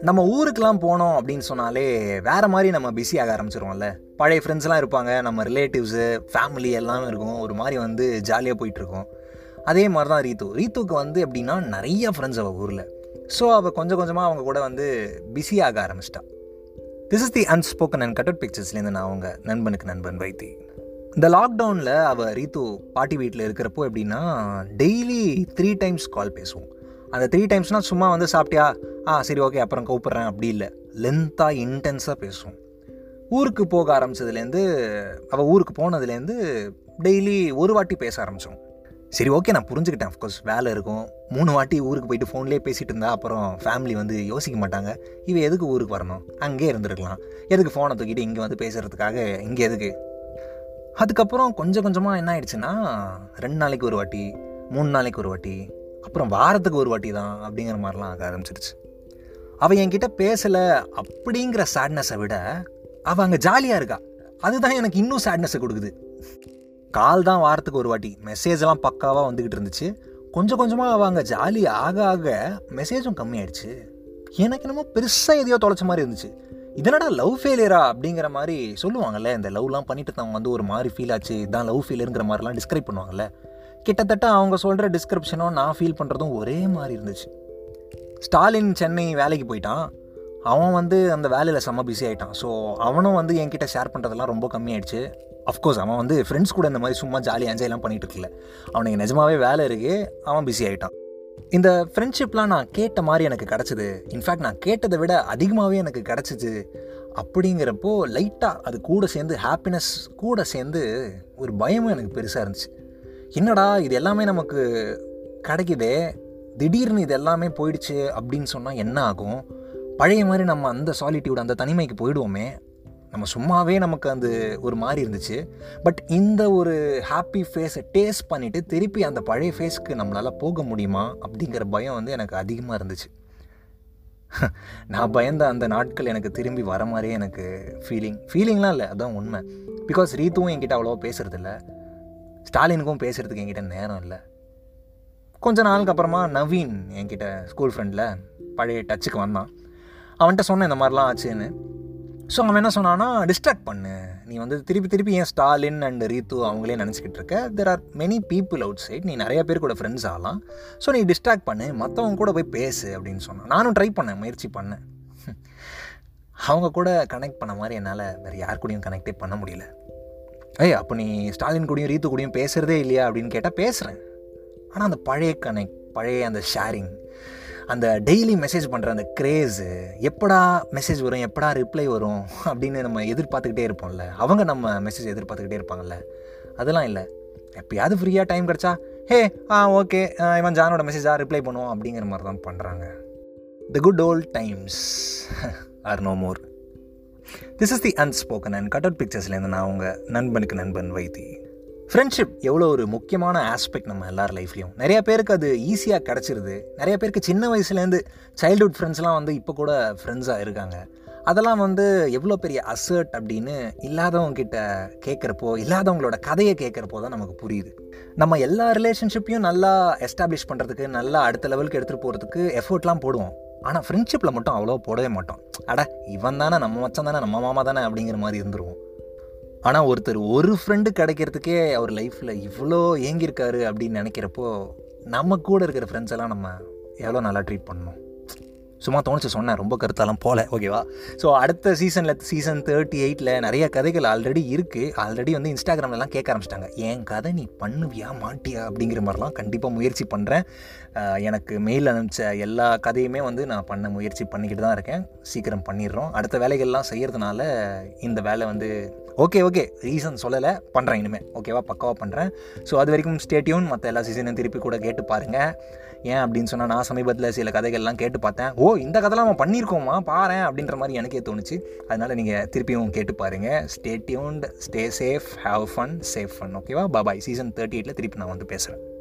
நம்ம ஊருக்கெலாம் போனோம் அப்படின்னு சொன்னாலே வேறு மாதிரி நம்ம பிஸி ஆக ஆரம்பிச்சிருவோம்ல. பழைய ஃப்ரெண்ட்ஸ்லாம் இருப்பாங்க நம்ம ரிலேட்டிவ்ஸு ஃபேமிலி எல்லாமே இருக்கும். ஒரு மாதிரி வந்து ஜாலியாக போயிட்டுருக்கோம். அதே மாதிரி தான் ரீத்து. ரீத்துக்கு வந்து எப்படின்னா நிறைய ஃப்ரெண்ட்ஸ் அவள் ஊரில். ஸோ அவள் கொஞ்சம் கொஞ்சமாக அவங்க கூட வந்து பிஸி ஆக ஆரம்பிச்சிட்டா. This is the unspoken and cut out பிக்சர்ஸ்லேருந்து நான் அவங்க நண்பனுக்கு நண்பன் வைத்தி. இந்த லாக்டவுனில் அவள் ரீத்து பாட்டி வீட்டில் இருக்கிறப்போ எப்படின்னா டெய்லி த்ரீ டைம்ஸ் கால் பேசுவோம். அந்த த்ரீ டைம்ஸ்னால் சும்மா வந்து சாப்பிட்டியா? ஆ சரி ஓகே அப்புறம் கூப்பிட்றேன். அப்படி இல்லை. லென்த்தாக இன்டென்ஸாக பேசுவோம். ஊருக்கு போக ஆரம்பிச்சதுலேருந்து அவள் ஊருக்கு போனதுலேருந்து டெய்லி ஒரு வாட்டி பேச ஆரம்பித்தோம் சரி ஓகே நான் புரிஞ்சுக்கிட்டேன். அஃப்கோர்ஸ் வேலை இருக்கும். மூணு வாட்டி ஊருக்கு போயிட்டு ஃபோன்லேயே பேசிகிட்டு இருந்தா அப்புறம் ஃபேமிலி வந்து யோசிக்க மாட்டாங்க. இவ எதுக்கு ஊருக்கு வரணும்? அங்கேயே இருந்திருக்கலாம். எதுக்கு ஃபோனை தூக்கிட்டு இங்கே வந்து பேசுகிறதுக்காக இங்கே எதுக்கு அதுக்கப்புறம் கொஞ்சம் கொஞ்சமாக என்ன ஆயிடுச்சுன்னா ரெண்டு நாளைக்கு ஒரு வாட்டி மூணு நாளைக்கு ஒரு வாட்டி அப்புறம் வாரத்துக்கு ஒரு வாட்டி தான் அப்படிங்கிற மாதிரிலாம் ஆக ஆரம்பிச்சிருச்சு. அவள் என்கிட்ட பேசலை அப்படிங்கிற சேட்னஸை விட அவள் அங்கே ஜாலியாக இருக்கா? அதுதான் எனக்கு இன்னும் சேட்னஸை கொடுக்குது. கால் தான் வாரத்துக்கு ஒரு வாட்டி மெசேஜெல்லாம் பக்காவாக வந்துக்கிட்டு இருந்துச்சு. கொஞ்சம் கொஞ்சமாக அவள் அங்கே ஜாலி ஆக ஆக மெசேஜும் கம்மியாயிடுச்சு. எனக்கு என்னமோ பெருசாக எதையோ தொலைச்ச மாதிரி இருந்துச்சு. இதனடா லவ் ஃபெயிலியரா அப்படிங்கிற மாதிரி சொல்லுவாங்கல்ல இந்த லவ்லாம் பண்ணிட்டு அவங்க வந்து ஒரு மாதிரி ஃபீல் ஆச்சு இதான் லவ் ஃபெயிலியருங்கிற மாதிரிலாம் டிஸ்கிரைப் பண்ணுவாங்கல்ல. கிட்டத்தட்ட அவங்க சொல்கிற டிஸ்கிரிப்ஷனும் நான் ஃபீல் பண்ணுறதும் ஒரே மாதிரி இருந்துச்சு. ஸ்டாலின் சென்னை வேலைக்கு போயிட்டான். அவன் வந்து அந்த வேலையில் செம்ம பிஸி ஆகிட்டான் ஸோ அவனும் வந்து என்கிட்ட ஷேர் பண்ணுறதெல்லாம் ரொம்ப கம்மியாயிடுச்சு. அஃப்கோர்ஸ் அவன் வந்து ஃப்ரெண்ட்ஸ் கூட இந்த மாதிரி சும்மா ஜாலி என்ஜாய்லாம் பண்ணிகிட்டு இருக்கல. அவனுக்கு நிஜமாவே வேலை இருக்குது அவன் பிஸி ஆகிட்டான் இந்த ஃப்ரெண்ட்ஷிப்லாம் நான் கேட்ட மாதிரி எனக்கு கிடச்சிது. இன்ஃபேக்ட் நான் கேட்டதை விட அதிகமாகவே எனக்கு கிடச்சிச்சு. அப்படிங்கிறப்போ லைட்டாக அது கூட சேர்ந்து ஹாப்பினஸ் கூட சேர்ந்து ஒரு பயமும் எனக்கு பெருசாக இருந்துச்சு. என்னடா இது எல்லாமே நமக்கு கிடைக்குதே. திடீர்னு இது எல்லாமே போயிடுச்சு அப்படின்னு சொன்னால் என்ன ஆகும்? பழைய மாதிரி நம்ம அந்த சாலிட்யூட் அந்த தனிமைக்கு போயிடுவோமே. நம்ம சும்மாவே நமக்கு அந்த ஒரு மாதிரி இருந்துச்சு. பட் இந்த ஒரு ஹாப்பி ஃபேஸை டேஸ்ட் பண்ணிவிட்டு திருப்பி அந்த பழைய ஃபேஸ்க்கு நம்மளால் போக முடியுமா? அப்படிங்கிற பயம் வந்து எனக்கு அதிகமாக இருந்துச்சு. நான் பயந்த அந்த நாட்கள் எனக்கு திரும்பி வர மாதிரியே எனக்கு ஃபீலிங் ஃபீலிங்லாம் இல்லை அதுதான் உண்மை. பிகாஸ் ரீத்துவும் என்கிட்ட அவ்வளோவா பேசுகிறதில்ல ஸ்டாலினுக்கும் பேசுகிறதுக்கு என்கிட்ட நேரம் இல்லை. கொஞ்ச நாளுக்கு அப்புறமா நவீன் என்கிட்ட ஸ்கூல் ஃப்ரெண்டில் பழைய டச்சுக்கு வந்தான். அவன்கிட்ட சொன்னேன் இந்த மாதிரிலாம் ஆச்சுன்னு. ஸோ அவன் என்ன சொன்னான்னா டிஸ்ட்ராக்ட் பண்ணு. நீ வந்து திருப்பி திருப்பி ஏன் ஸ்டாலின் அண்ட் ரீத்து அவங்களே நினச்சிக்கிட்டு இருக்க? There are many people outside நீ நிறைய பேர் கூட ஃப்ரெண்ட்ஸ் ஆகலாம். ஸோ நீ டிஸ்ட்ராக்ட் பண்ணு. மற்றவங்க கூட போய் பேசு அப்படின்னு சொன்னான். நானும் ட்ரை பண்ணேன். முயற்சி பண்ணேன். அவங்க கூட கனெக்ட் பண்ண மாதிரி என்னால் வேறு யார் கூடயும் கனெக்டே பண்ண முடியல. ஏய் அப்போ நீ ஸ்டாலின் கூடயும் ரீத்து கூடயும் பேசுகிறதே இல்லையா? அப்படின்னு கேட்டால் பேசுகிறேன் ஆனால் அந்த பழைய கனெக்ட் பழைய அந்த ஷேரிங் அந்த டெய்லி மெசேஜ் பண்ணுற அந்த க்ரேஸு எப்படா மெசேஜ் வரும் எப்படா ரிப்ளை வரும் அப்படின்னு நம்ம எதிர்பார்த்துக்கிட்டே இருப்போம்ல. அவங்க நம்ம மெசேஜ் எதிர்பார்த்துக்கிட்டே இருப்பாங்கல்ல. அதெல்லாம் இல்லை. எப்பயாவது ஃப்ரீயாக டைம் கிடச்சா ஹே ஆ ஓகே இவன் ஜானோட மெசேஜாக ரிப்ளை பண்ணுவோம் அப்படிங்கிற மாதிரி தான் பண்ணுறாங்க the good old times are no more this is the unspoken and cut out பிக்சர்ஸ்லேருந்து நான் உங்கள் நண்பனுக்கு நண்பன் வைத்தி. ஃப்ரெண்ட்ஷிப் எவ்வளோ ஒரு முக்கியமான ஆஸ்பெக்ட் நம்ம எல்லார் லைஃப்லையும் நிறைய பேருக்கு அது ஈஸியாக கிடச்சிருது. நிறைய பேருக்கு சின்ன வயசுலேருந்து சைல்டுஹுட் ஃப்ரெண்ட்ஸ்லாம் வந்து இப்போ கூட ஃப்ரெண்ட்ஸாக இருக்காங்க. அதெல்லாம் வந்து எவ்வளோ பெரிய அசர்ட் அப்படின்னு இல்லாதவங்கக்கிட்ட கேட்குறப்போ இல்லாதவங்களோட கதையை கேட்குறப்போ தான் நமக்கு புரியுது. நம்ம எல்லா ரிலேஷன்ஷிப்பையும் நல்லா எஸ்டாப்ளிஷ் பண்ணுறதுக்கு நல்லா அடுத்த லெவலுக்கு எடுத்துகிட்டு போகிறதுக்கு எஃபர்ட்லாம் போடுவோம். ஆனால் ஃப்ரெண்ட்ஷிப்பில் மட்டும் அவ்வளோ போடவே மாட்டோம். அட இவன் தானே நம்ம மச்சம் தானே நம்ம மாமா தானே அப்படிங்கிற மாதிரி இருந்துருவோம். ஆனால் ஒருத்தர் ஒரு ஃப்ரெண்டு கிடைக்கிறதுக்கே அவர் லைஃப்பில் இவ்வளோ ஏங்கியிருக்காரு அப்படின்னு நினைக்கிறப்போ நம்ம கூட இருக்கிற ஃப்ரெண்ட்ஸ் எல்லாம் நம்ம எவ்வளோ நல்லா ட்ரீட் பண்ணணும்? சும்மா தோணுச்சு சொன்னேன் ரொம்ப கருத்தாலாம் போகல ஓகேவா ஸோ அடுத்த சீசனில் சீசன் தேர்ட்டி எயிட்டில் நிறைய கதைகள் ஆல்ரெடி இருக்குது ஆல்ரெடி வந்து இன்ஸ்டாகிராம்லலாம் கேட்க ஆரம்பிச்சிட்டாங்க. என் கதை நீ பண்ணுவியா மாட்டியா? அப்படிங்கிற மாதிரிலாம் கண்டிப்பாக முயற்சி பண்ணுறேன் எனக்கு மெயில் அனுப்பிச்ச எல்லா கதையுமே வந்து நான் பண்ண முயற்சி பண்ணிக்கிட்டு தான் இருக்கேன். சீக்கிரம் பண்ணிடுறோம். அடுத்த வேலைகள்லாம் செய்கிறதுனால இந்த வேலை வந்து ஓகே ஓகே ரீசன் சொல்லலை பண்ணுறேன் இனிமேல் ஓகேவா பக்காவாக பண்ணுறேன் ஸோ அது வரைக்கும் ஸ்டேட்யூன் மற்ற எல்லா சீசனையும் திருப்பி கூட கேட்டு பாருங்கள் ஏன் அப்படின்னு சொன்னால் நான் சமீபத்தில் சில கதைகள்லாம் கேட்டு பார்த்தேன். ஓ இந்த கதைலாம் அவன் பண்ணியிருக்கோமா? பாரு அப்படின்ற மாதிரி எனக்கே தோணுச்சு. அதனால் நீங்கள் திருப்பியும் கேட்டு பாருங்கள் stay tuned stay safe have fun safe fun ஓகேவா பாபாய் சீசன் தேர்ட்டி எயிட்டில் திருப்பி நான் வந்து பேசுகிறேன்